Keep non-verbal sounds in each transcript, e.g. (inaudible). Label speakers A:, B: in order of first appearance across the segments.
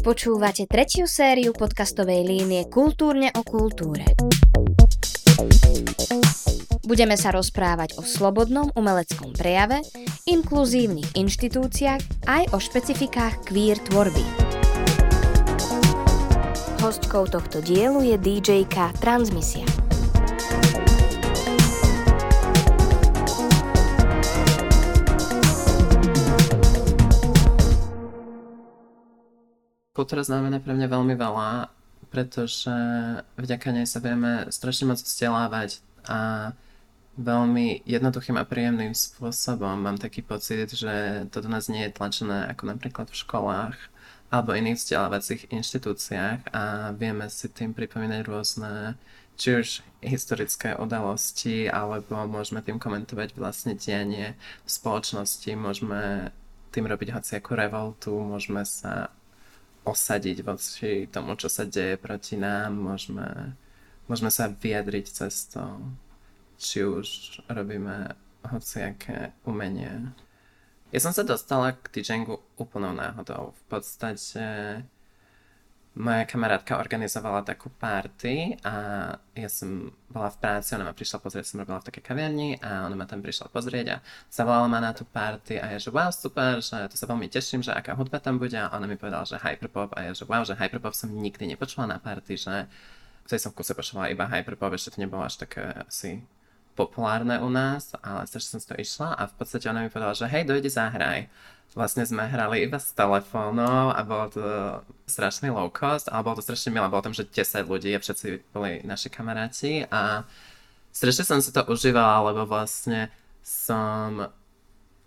A: Počúvate tretiu sériu podcastovej línie Kultúrne o kultúre. Budeme sa rozprávať o slobodnom umeleckom prejave, inkluzívnych inštitúciách aj o špecifikách queer tvorby. Hostkou tohto dielu je DJK Transmisia.
B: Kultúra znamená pre mňa veľmi veľa, pretože vďaka nej sa vieme strašne moc vzdelávať a veľmi jednoduchým a príjemným spôsobom. Mám taký pocit, že to do nás nie je tlačené ako napríklad v školách alebo iných vzdelávacích inštitúciách a vieme si tým pripomínať rôzne či už historické udalosti, alebo môžeme tým komentovať vlastne dianie v spoločnosti, môžeme tým robiť hociakú revoltu, môžeme sa osadiť voči tomu, čo sa deje proti nám, môžeme, môžeme sa vyjadriť cestou, či už robíme hociaké umenie. Ja som sa dostala k DJingu úplnou náhodou. V podstate moja kamarátka organizovala takú party a ja som bola v práci, ona ma prišla pozrieť, som robila v takej kaviarni a ona ma tam prišla pozrieť a zavolala ma na tú party a ja že wow, super, že to sa veľmi teším, že aká hudba tam bude a ona mi povedala, že hyperpop a ja že wow, že hyperpop som nikdy nepočula na party, že vtedy som v kuse počula iba hyperpop, ešte to nebolo až také asi populárne u nás, ale strašne som to išla a v podstate ona mi povedala, že hej, dojde zahraj vlastne sme hrali iba s telefónov a bolo to strašný low cost, ale bolo to strašne milé, bolo tam, že 10 ľudí a všetci boli naši kamaráti a strašne som si to užívala, lebo vlastne som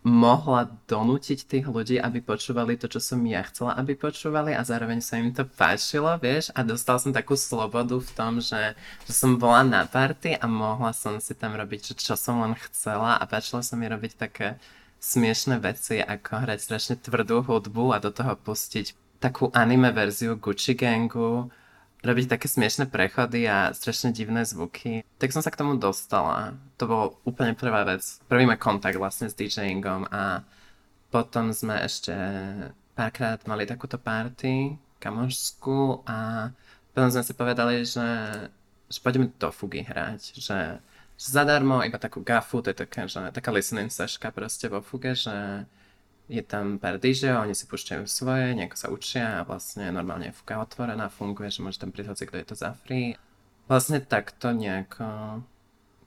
B: mohla donútiť tých ľudí, aby počúvali to, čo som ja chcela, aby počúvali a zároveň sa im to páčilo, vieš, a dostal som takú slobodu v tom, že, že som bola na party a mohla som si tam robiť, čo, čo som len chcela a páčilo sa mi robiť také smiešné veci, ako hrať strašne tvrdú hudbu a do toho pustiť takú anime verziu Gucci Gangu, robiť také smiešné prechody a strašne divné zvuky. Tak som sa k tomu dostala. To bol úplne prvá vec. Prvý môj kontakt vlastne s DJingom a potom sme ešte párkrát mali takúto party kamošskú a potom sme si povedali, že, že poďme do fugy hrať, že zadarmo, iba takú gafu, to je taká, že, taká listening seška proste vo fuge, že je tam pár DJ, oni si púšťajú svoje, nejako sa učia a vlastne normálne je fuga otvorená, funguje, že môže tam prísť kto je to za free. Vlastne takto nejako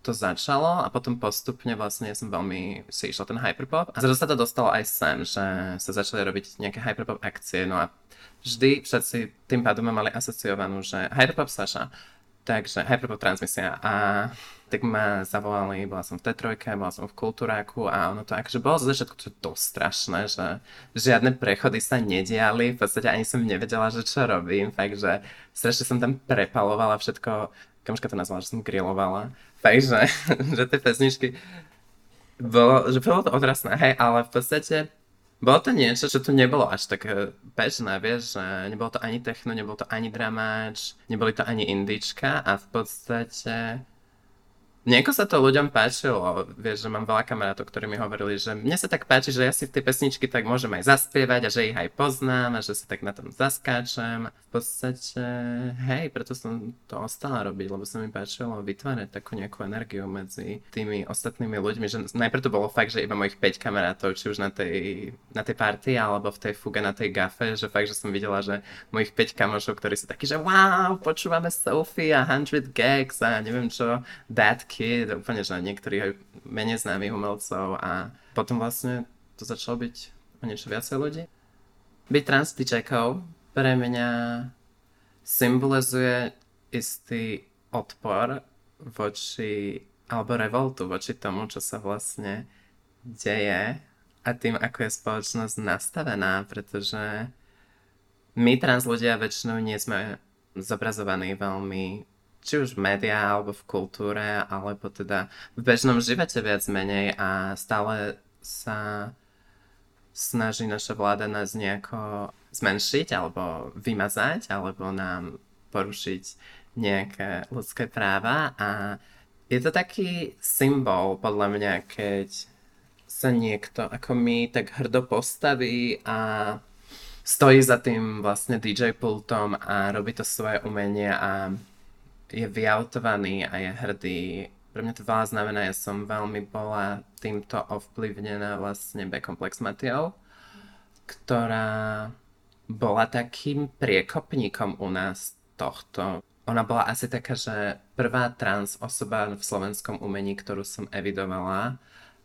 B: to začalo a potom postupne vlastne som veľmi si išla ten hyperpop a zrazu sa to dostalo aj sem, že sa začali robiť nejaké hyperpop akcie, no a vždy všetci tým pádom mali asociovanú, že hyperpop Sasha, takže hyperpop transmisia a tak ma zavolali, bola som v T3, bola som v Kultúráku a ono to akože bolo zo začiatku to dosť strašné, že žiadne prechody sa nediali, v podstate ani som nevedela, že čo robím, takže strašne som tam prepalovala všetko, kamoška to nazvala, že som grillovala, takže (laughs) že tie pesničky, bolo, že bolo to odrasné, hej, ale v podstate bolo to niečo, čo tu nebolo až tak bežné, vieš, že nebolo to ani techno, nebolo to ani dramáč, neboli to ani indička a v podstate Nieko sa to ľuďom páčilo, vieš, že mám veľa kamarátov, ktorí mi hovorili, že mne sa tak páči, že ja si tie pesničky tak môžem aj zaspievať a že ich aj poznám a že sa tak na tom zaskáčem. V podstate, hej, preto som to ostala robiť, lebo sa mi páčilo vytvárať takú nejakú energiu medzi tými ostatnými ľuďmi, že najprv to bolo fakt, že iba mojich 5 kamarátov, či už na tej, na tej party alebo v tej fuge na tej gafe, že fakt, že som videla, že mojich 5 kamošov, ktorí sú takí, že wow, počúvame Sophie a 100 gags a neviem čo, that Kid, úplne, že niektorých menej známych umelcov a potom vlastne to začalo byť o niečo viacej ľudí. Byť trans pre mňa symbolizuje istý odpor voči, alebo revoltu voči tomu, čo sa vlastne deje a tým, ako je spoločnosť nastavená, pretože my trans ľudia väčšinou nie sme zobrazovaní veľmi či už v médiách, alebo v kultúre, alebo teda v bežnom živote viac menej a stále sa snaží naša vláda nás nejako zmenšiť alebo vymazať, alebo nám porušiť nejaké ľudské práva. A je to taký symbol podľa mňa, keď sa niekto ako my tak hrdo postaví a stojí za tým vlastne DJ pultom a robí to svoje umenie a je vyautovaný a je hrdý. Pre mňa to veľa znamená, ja som veľmi bola týmto ovplyvnená vlastne B-komplex Matiou, ktorá bola takým priekopníkom u nás tohto. Ona bola asi taká, že prvá trans osoba v slovenskom umení, ktorú som evidovala,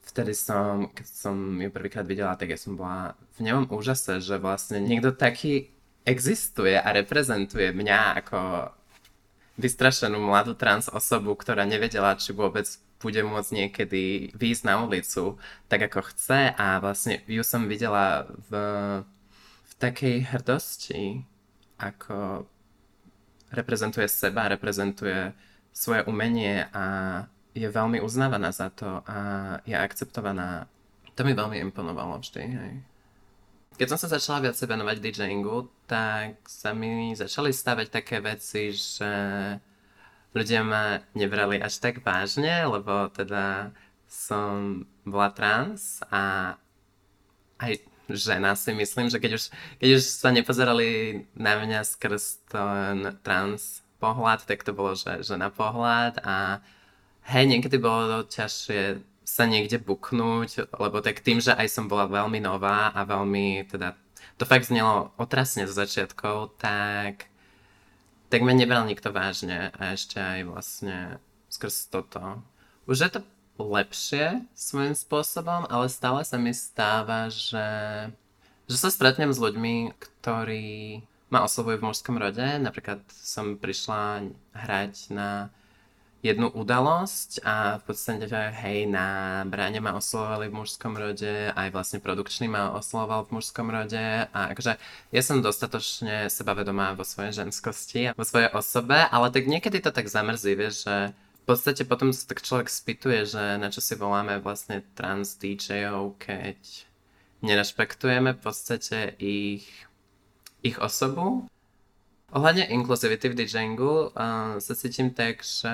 B: vtedy som, keď som ju prvýkrát videla, tak ja som bola v nemom úžase, že vlastne niekto taký existuje a reprezentuje mňa ako vystrašenú mladú trans osobu, ktorá nevedela, či vôbec bude môcť niekedy výjsť na ulicu tak, ako chce a vlastne ju som videla v, v takej hrdosti, ako reprezentuje seba, reprezentuje svoje umenie a je veľmi uznávaná za to a je akceptovaná. To mi veľmi imponovalo vždy. Hej. Keď som sa začala viac venovať DJingu, tak sa mi začali stavať také veci, že ľudia ma nebrali až tak vážne, lebo teda som bola trans a aj žena si myslím, že keď už, keď už sa nepozerali na mňa skrz ten trans pohľad, tak to bolo, že žena pohľad a hej, niekedy bolo ťažšie sa niekde buknúť, lebo tak tým, že aj som bola veľmi nová a veľmi, teda, to fakt znelo otrasne zo začiatkov, tak, tak ma nebral nikto vážne a ešte aj vlastne skrz toto. Už je to lepšie svojím spôsobom, ale stále sa mi stáva, že, že sa stretnem s ľuďmi, ktorí ma oslovujú v mužskom rode. Napríklad som prišla hrať na jednu udalosť a v podstate hej, na bráne ma oslovovali v mužskom rode, aj vlastne produkčný ma oslovoval v mužskom rode a akože ja som dostatočne sebavedomá vo svojej ženskosti a vo svojej osobe, ale tak niekedy to tak zamrzí, vieš, že v podstate potom sa tak človek spýtuje, že na čo si voláme vlastne trans DJov, keď nerešpektujeme v podstate ich, ich osobu Ohľadne inkluzivity v DJingu uh, sa cítim tak, že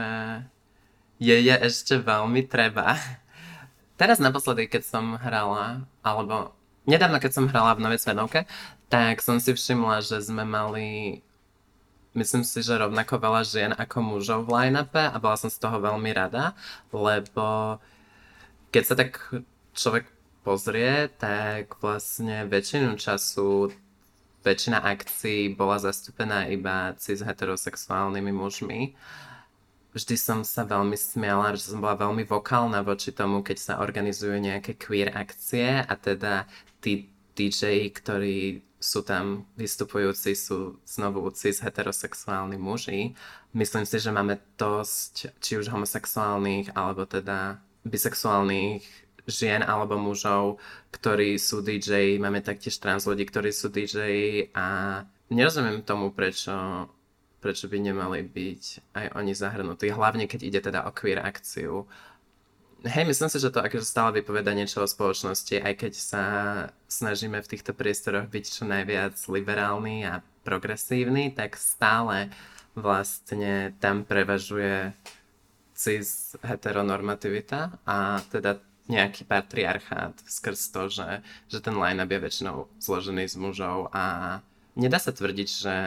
B: je, je ešte veľmi treba. (laughs) Teraz naposledy, keď som hrala, alebo nedávno, keď som hrala v Novej Svenovke, tak som si všimla, že sme mali myslím si, že rovnako veľa žien ako mužov v line-upe a bola som z toho veľmi rada, lebo keď sa tak človek pozrie, tak vlastne väčšinu času väčšina akcií bola zastúpená iba cis heterosexuálnymi mužmi. Vždy som sa veľmi smiala, že som bola veľmi vokálna voči tomu, keď sa organizujú nejaké queer akcie a teda tí DJ, ktorí sú tam vystupujúci, sú znovu cis heterosexuálni muži. Myslím si, že máme dosť či už homosexuálnych alebo teda bisexuálnych žien alebo mužov, ktorí sú DJ, máme taktiež trans ľudí, ktorí sú DJ a nerozumiem tomu, prečo, prečo by nemali byť aj oni zahrnutí, hlavne keď ide teda o queer akciu. Hej, myslím si, že to akože stále vypoveda niečo o spoločnosti, aj keď sa snažíme v týchto priestoroch byť čo najviac liberálny a progresívny, tak stále vlastne tam prevažuje cis heteronormativita a teda nejaký patriarchát skrz to, že, že ten line-up je väčšinou zložený z mužov a nedá sa tvrdiť, že,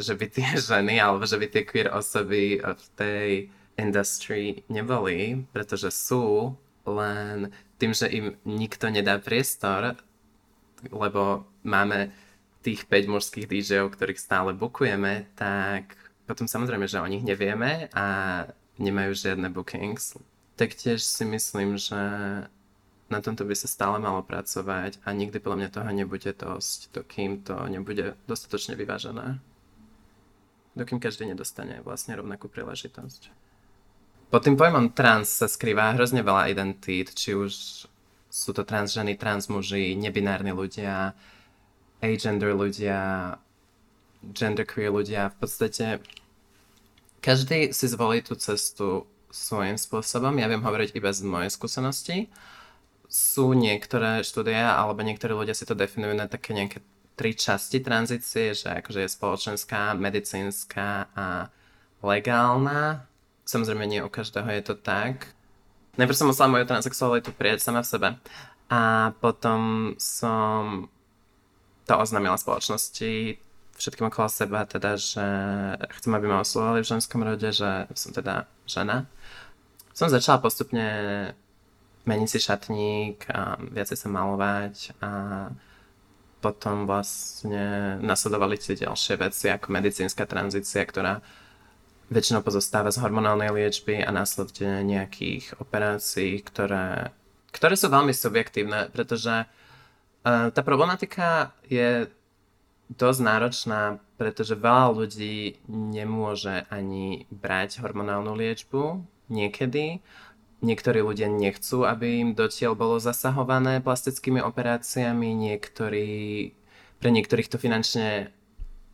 B: že by tie (laughs) ženy alebo že by tie queer osoby v tej industry neboli, pretože sú, len tým, že im nikto nedá priestor, lebo máme tých 5 mužských DJov, ktorých stále bukujeme, tak potom samozrejme, že o nich nevieme a nemajú žiadne bookings, taktiež si myslím, že na tomto by sa stále malo pracovať a nikdy podľa mňa toho nebude dosť, dokým to nebude dostatočne vyvážené. Dokým každý nedostane vlastne rovnakú príležitosť. Pod tým pojmom trans sa skrýva hrozne veľa identít, či už sú to trans ženy, trans nebinárni ľudia, agender ľudia, genderqueer ľudia. V podstate každý si zvolí tú cestu svojím spôsobom. Ja viem hovoriť iba z mojej skúsenosti. Sú niektoré štúdie, alebo niektorí ľudia si to definujú na také nejaké tri časti tranzície, že akože je spoločenská, medicínska a legálna. Samozrejme nie u každého je to tak. Najprv som musela moju transsexualitu prijať sama v sebe. A potom som to oznámila spoločnosti všetkým okolo seba, teda, že chcem, aby ma oslovali v ženskom rode, že som teda žena. Som začala postupne meniť si šatník a viacej sa malovať a potom vlastne nasledovali tie ďalšie veci ako medicínska tranzícia, ktorá väčšinou pozostáva z hormonálnej liečby a následne nejakých operácií, ktoré, ktoré sú veľmi subjektívne, pretože uh, tá problematika je dosť náročná, pretože veľa ľudí nemôže ani brať hormonálnu liečbu niekedy. Niektorí ľudia nechcú, aby im dotiaľ bolo zasahované plastickými operáciami, niektorí, pre niektorých to finančne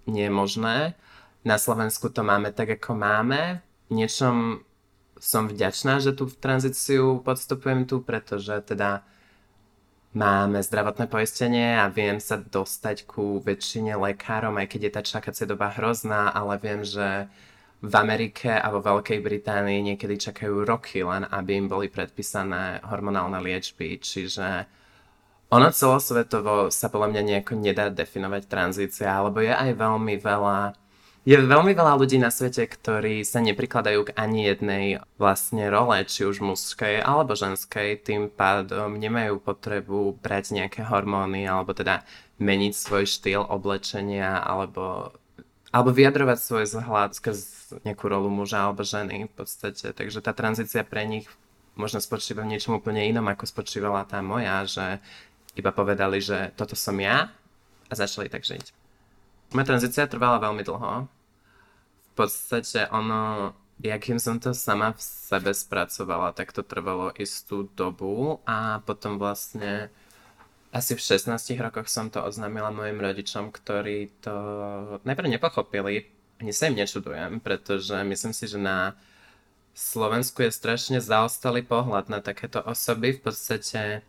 B: nie je možné. Na Slovensku to máme tak, ako máme. Niečom som vďačná, že tú tranzíciu podstupujem tu, pretože teda máme zdravotné poistenie a viem sa dostať ku väčšine lekárom, aj keď je tá čakacia doba hrozná, ale viem, že v Amerike a vo Veľkej Británii niekedy čakajú roky len, aby im boli predpísané hormonálne liečby, čiže ono celosvetovo sa podľa mňa nejako nedá definovať tranzícia, alebo je aj veľmi veľa je veľmi veľa ľudí na svete, ktorí sa neprikladajú k ani jednej vlastne role, či už mužskej alebo ženskej, tým pádom nemajú potrebu brať nejaké hormóny alebo teda meniť svoj štýl oblečenia alebo, alebo vyjadrovať svoj vzhľad skrz nejakú rolu muža alebo ženy v podstate. Takže tá tranzícia pre nich možno spočíva v niečom úplne inom, ako spočívala tá moja, že iba povedali, že toto som ja a začali tak žiť. Moja tranzícia trvala veľmi dlho. V podstate ono, jakým som to sama v sebe spracovala, tak to trvalo istú dobu a potom vlastne asi v 16 rokoch som to oznámila mojim rodičom, ktorí to najprv nepochopili. Ani sa im nečudujem, pretože myslím si, že na Slovensku je strašne zaostalý pohľad na takéto osoby. V podstate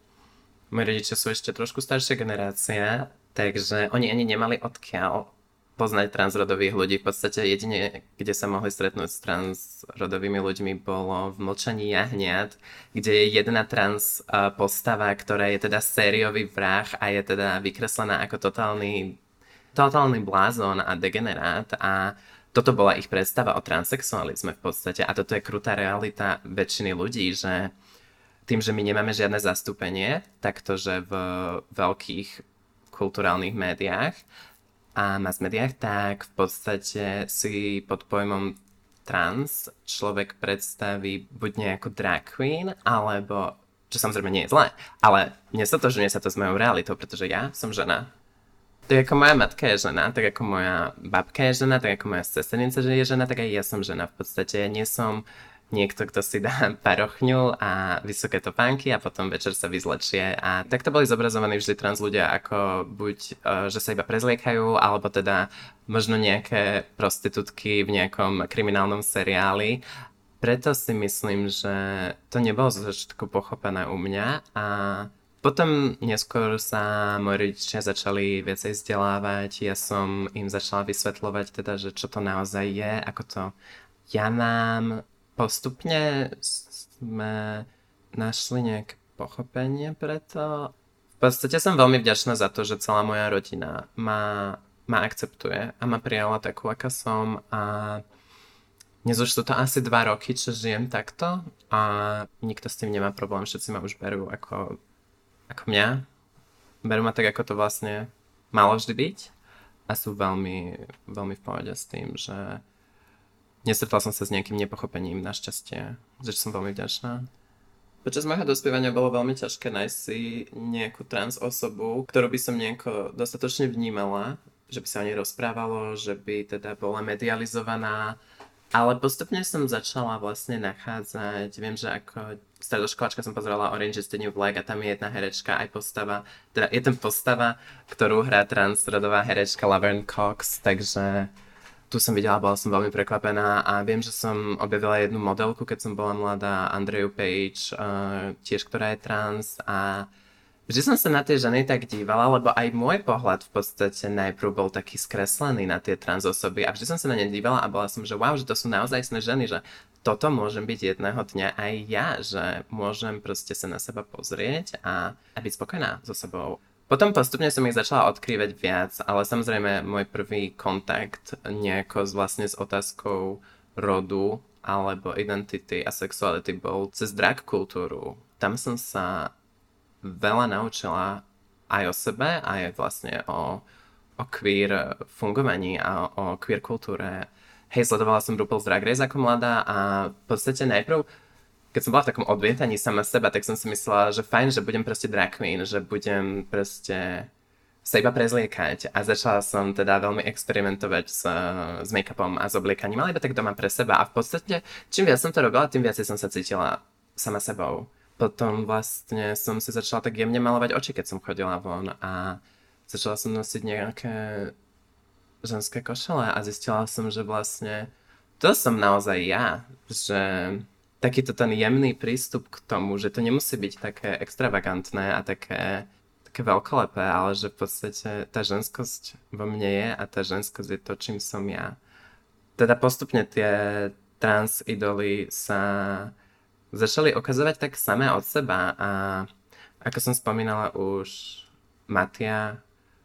B: moji rodičia sú ešte trošku staršia generácia, takže oni ani nemali odkiaľ poznať transrodových ľudí. V podstate jedine, kde sa mohli stretnúť s transrodovými ľuďmi, bolo v Mlčaní jahniat, kde je jedna trans postava, ktorá je teda sériový vrah a je teda vykreslená ako totálny, totálny blázon a degenerát a toto bola ich predstava o transexualizme v podstate a toto je krutá realita väčšiny ľudí, že tým, že my nemáme žiadne zastúpenie, taktože v veľkých kulturálnych médiách, a mass médiách, tak v podstate si pod pojmom trans človek predstaví buď nejakú drag queen, alebo, čo samozrejme nie je zlé, ale nestotožňuje sa to s mojou realitou, pretože ja som žena. Tak ako moja matka je žena, tak ako moja babka je žena, tak ako moja sesternica je žena, tak aj ja som žena. V podstate ja nie som niekto, kto si dá (laughs) parochňu a vysoké topánky a potom večer sa vyzlečie. A takto boli zobrazovaní vždy trans ľudia ako buď, e, že sa iba prezliekajú, alebo teda možno nejaké prostitútky v nejakom kriminálnom seriáli. Preto si myslím, že to nebolo zo začiatku pochopené u mňa a potom neskôr sa moji rodičia začali viacej vzdelávať, ja som im začala vysvetľovať teda, že čo to naozaj je, ako to ja mám postupne sme našli nejaké pochopenie pre to. V podstate som veľmi vďačná za to, že celá moja rodina ma, ma akceptuje a ma prijala takú, aká som a dnes už sú to asi dva roky, čo žijem takto a nikto s tým nemá problém, všetci ma už berú ako, ako mňa. Berú ma tak, ako to vlastne malo vždy byť a sú veľmi, veľmi v pohode s tým, že Nestretla som sa s nejakým nepochopením, našťastie, že som veľmi vďačná. Počas môjho dospievania bolo veľmi ťažké nájsť si nejakú trans osobu, ktorú by som nejako dostatočne vnímala, že by sa o nej rozprávalo, že by teda bola medializovaná, ale postupne som začala vlastne nachádzať, viem, že ako stredoškoláčka som pozerala Orange is the New Black a tam je jedna herečka, aj postava, teda je tam postava, ktorú hrá transrodová herečka Laverne Cox, takže tu som videla, bola som veľmi prekvapená a viem, že som objavila jednu modelku, keď som bola mladá, Andreju Page, uh, tiež ktorá je trans a vždy som sa na tie ženy tak dívala, lebo aj môj pohľad v podstate najprv bol taký skreslený na tie trans osoby a vždy som sa na ne dívala a bola som, že wow, že to sú naozaj ženy, že toto môžem byť jedného dňa aj ja, že môžem proste sa na seba pozrieť a, a byť spokojná so sebou. Potom postupne som ich začala odkrývať viac, ale samozrejme môj prvý kontakt nejako vlastne s otázkou rodu alebo identity a sexuality bol cez drag kultúru. Tam som sa veľa naučila aj o sebe, aj vlastne o, o queer fungovaní a o queer kultúre. Hej, sledovala som RuPaul's Drag Race ako mladá a v podstate najprv keď som bola v takom odvietaní sama seba, tak som si myslela, že fajn, že budem proste drag queen, že budem proste sa iba prezliekať a začala som teda veľmi experimentovať s, s make-upom a s obliekaním, ale iba tak doma pre seba a v podstate čím viac som to robila, tým viac som sa cítila sama sebou. Potom vlastne som si začala tak jemne malovať oči, keď som chodila von a začala som nosiť nejaké ženské košele a zistila som, že vlastne to som naozaj ja, že takýto ten jemný prístup k tomu, že to nemusí byť také extravagantné a také, také veľkolepé, ale že v podstate tá ženskosť vo mne je a tá ženskosť je to, čím som ja. Teda postupne tie trans idoly sa začali ukazovať tak samé od seba a ako som spomínala už Matia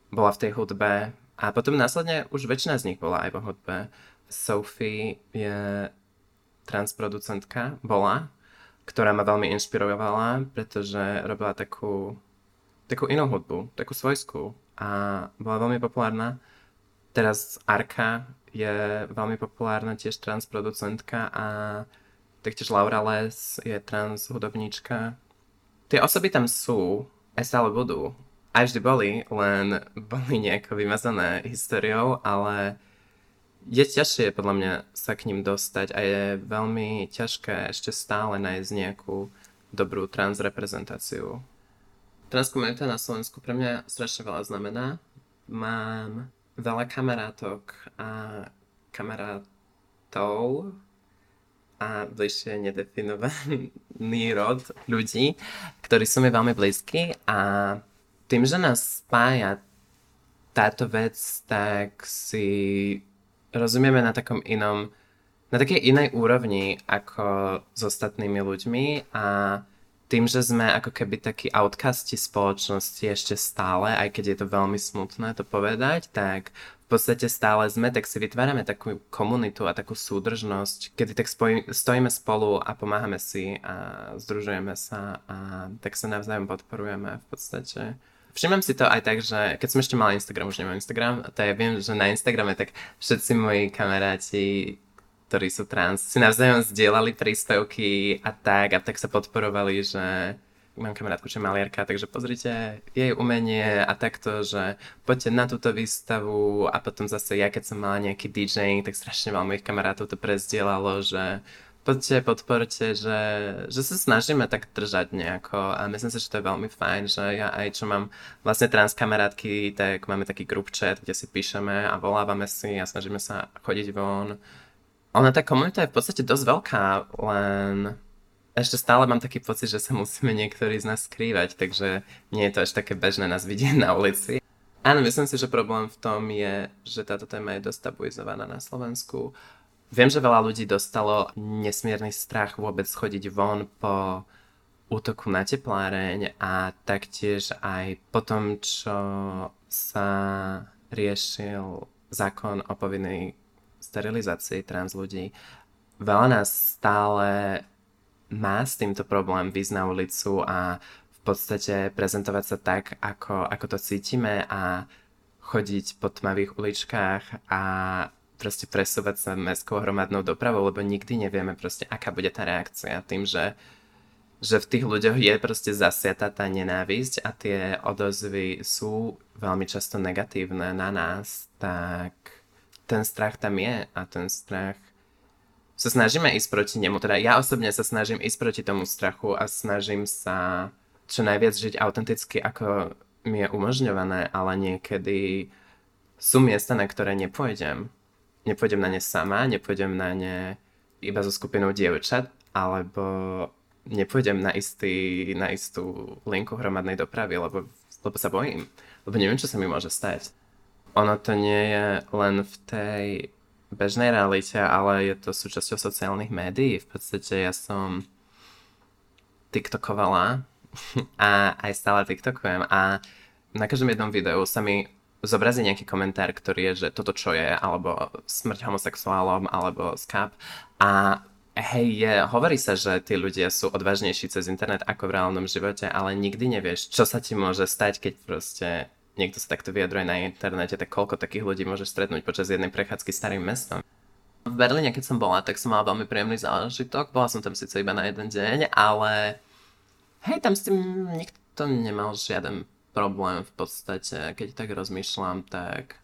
B: bola v tej hudbe a potom následne už väčšina z nich bola aj vo hudbe. Sophie je transproducentka bola, ktorá ma veľmi inšpirovala, pretože robila takú, takú inú hudbu, takú svojskú a bola veľmi populárna. Teraz Arka je veľmi populárna, tiež transproducentka a taktiež Laura Les je trans hudobníčka. Tie osoby tam sú, aj stále budú. Aj vždy boli, len boli nejako vymazané históriou, ale je ťažšie podľa mňa sa k ním dostať a je veľmi ťažké ešte stále nájsť nejakú dobrú transreprezentáciu. Transkomunita na Slovensku pre mňa strašne veľa znamená. Mám veľa kamarátok a kamarátov a bližšie nedefinovaný (laughs) rod ľudí, ktorí sú mi veľmi blízki a tým, že nás spája táto vec, tak si rozumieme na takom inom, na takej inej úrovni ako s ostatnými ľuďmi a tým, že sme ako keby takí outcasti spoločnosti ešte stále, aj keď je to veľmi smutné to povedať, tak v podstate stále sme, tak si vytvárame takú komunitu a takú súdržnosť, kedy tak spoj- stojíme spolu a pomáhame si a združujeme sa a tak sa navzájom podporujeme v podstate. Všimám si to aj tak, že keď som ešte mal Instagram, už nemám Instagram, tak ja viem, že na Instagrame tak všetci moji kamaráti, ktorí sú trans, si navzájom zdieľali príspevky a tak, a tak sa podporovali, že mám kamarátku, čo maliarka, takže pozrite jej umenie a takto, že poďte na túto výstavu a potom zase ja, keď som mala nejaký DJing, tak strašne veľa mojich kamarátov to prezdielalo, že poďte, podporte, že, že sa snažíme tak držať nejako a myslím si, že to je veľmi fajn, že ja aj čo mám vlastne trans kamarátky, tak máme taký group chat, kde si píšeme a volávame si a snažíme sa chodiť von. Ona tá komunita je v podstate dosť veľká, len ešte stále mám taký pocit, že sa musíme niektorí z nás skrývať, takže nie je to až také bežné nás vidieť na ulici. Áno, myslím si, že problém v tom je, že táto téma je dosť tabuizovaná na Slovensku Viem, že veľa ľudí dostalo nesmierny strach vôbec chodiť von po útoku na tepláreň a taktiež aj po tom, čo sa riešil zákon o povinnej sterilizácii trans ľudí. Veľa nás stále má s týmto problém výsť na ulicu a v podstate prezentovať sa tak, ako, ako to cítime a chodiť po tmavých uličkách a proste presúvať sa mestskou hromadnou dopravou, lebo nikdy nevieme proste, aká bude tá reakcia tým, že že v tých ľuďoch je proste zasiata tá nenávisť a tie odozvy sú veľmi často negatívne na nás, tak ten strach tam je a ten strach sa snažíme ísť proti nemu. Teda ja osobne sa snažím ísť proti tomu strachu a snažím sa čo najviac žiť autenticky, ako mi je umožňované, ale niekedy sú miesta, na ktoré nepôjdem nepôjdem na ne sama, nepôjdem na ne iba so skupinou dievčat, alebo nepôjdem na, istý, na istú linku hromadnej dopravy, lebo, lebo sa bojím. Lebo neviem, čo sa mi môže stať. Ono to nie je len v tej bežnej realite, ale je to súčasťou sociálnych médií. V podstate ja som tiktokovala (laughs) a aj stále tiktokujem a na každom jednom videu sa mi zobrazí nejaký komentár, ktorý je, že toto čo je, alebo smrť homosexuálom, alebo skap. A hej, je, hovorí sa, že tí ľudia sú odvážnejší cez internet ako v reálnom živote, ale nikdy nevieš, čo sa ti môže stať, keď proste niekto sa takto vyjadruje na internete, tak koľko takých ľudí môže stretnúť počas jednej prechádzky starým mestom. V Berlíne, keď som bola, tak som mala veľmi príjemný zážitok. Bola som tam síce iba na jeden deň, ale hej, tam s tým nikto nemal žiaden problém v podstate. Keď tak rozmýšľam, tak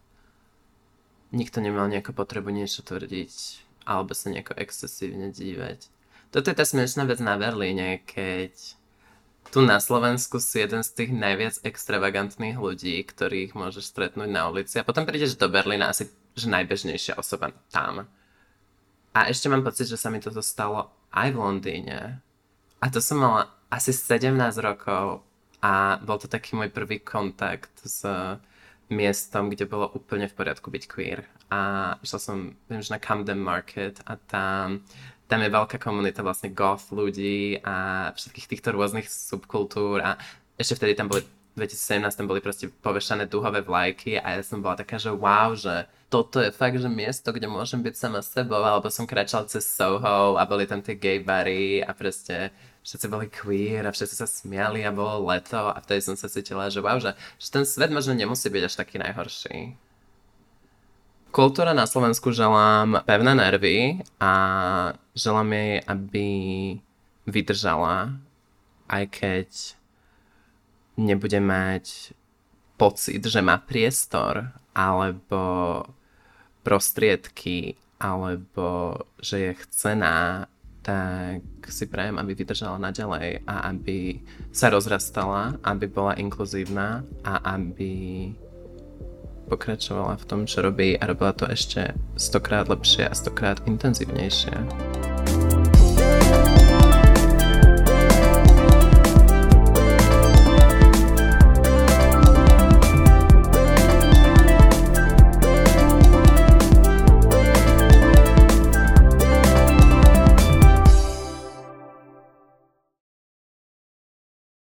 B: nikto nemal nejakú potrebu niečo tvrdiť alebo sa nejako excesívne dívať. Toto je tá smiešná vec na Berlíne, keď tu na Slovensku si jeden z tých najviac extravagantných ľudí, ktorých môžeš stretnúť na ulici a potom prídeš do Berlína asi že najbežnejšia osoba tam. A ešte mám pocit, že sa mi toto stalo aj v Londýne. A to som mala asi 17 rokov a bol to taký môj prvý kontakt s miestom, kde bolo úplne v poriadku byť queer. A išla som, viem, že na Camden Market a tam, tam je veľká komunita vlastne goth ľudí a všetkých týchto rôznych subkultúr a ešte vtedy tam boli 2017 tam boli proste povešané duhové vlajky a ja som bola taká, že wow, že toto je fakt, že miesto, kde môžem byť sama sebou, alebo som kráčal cez Soho a boli tam tie gay bary a proste všetci boli queer a všetci sa smiali a bolo leto a vtedy som sa cítila, že wow, že, že ten svet možno nemusí byť až taký najhorší. Kultúra na Slovensku želám pevné nervy a želám jej, aby vydržala, aj keď nebude mať pocit, že má priestor alebo prostriedky alebo že je chcená, tak si prajem, aby vydržala naďalej a aby sa rozrastala, aby bola inkluzívna a aby pokračovala v tom, čo robí a robila to ešte stokrát lepšie a stokrát intenzívnejšie.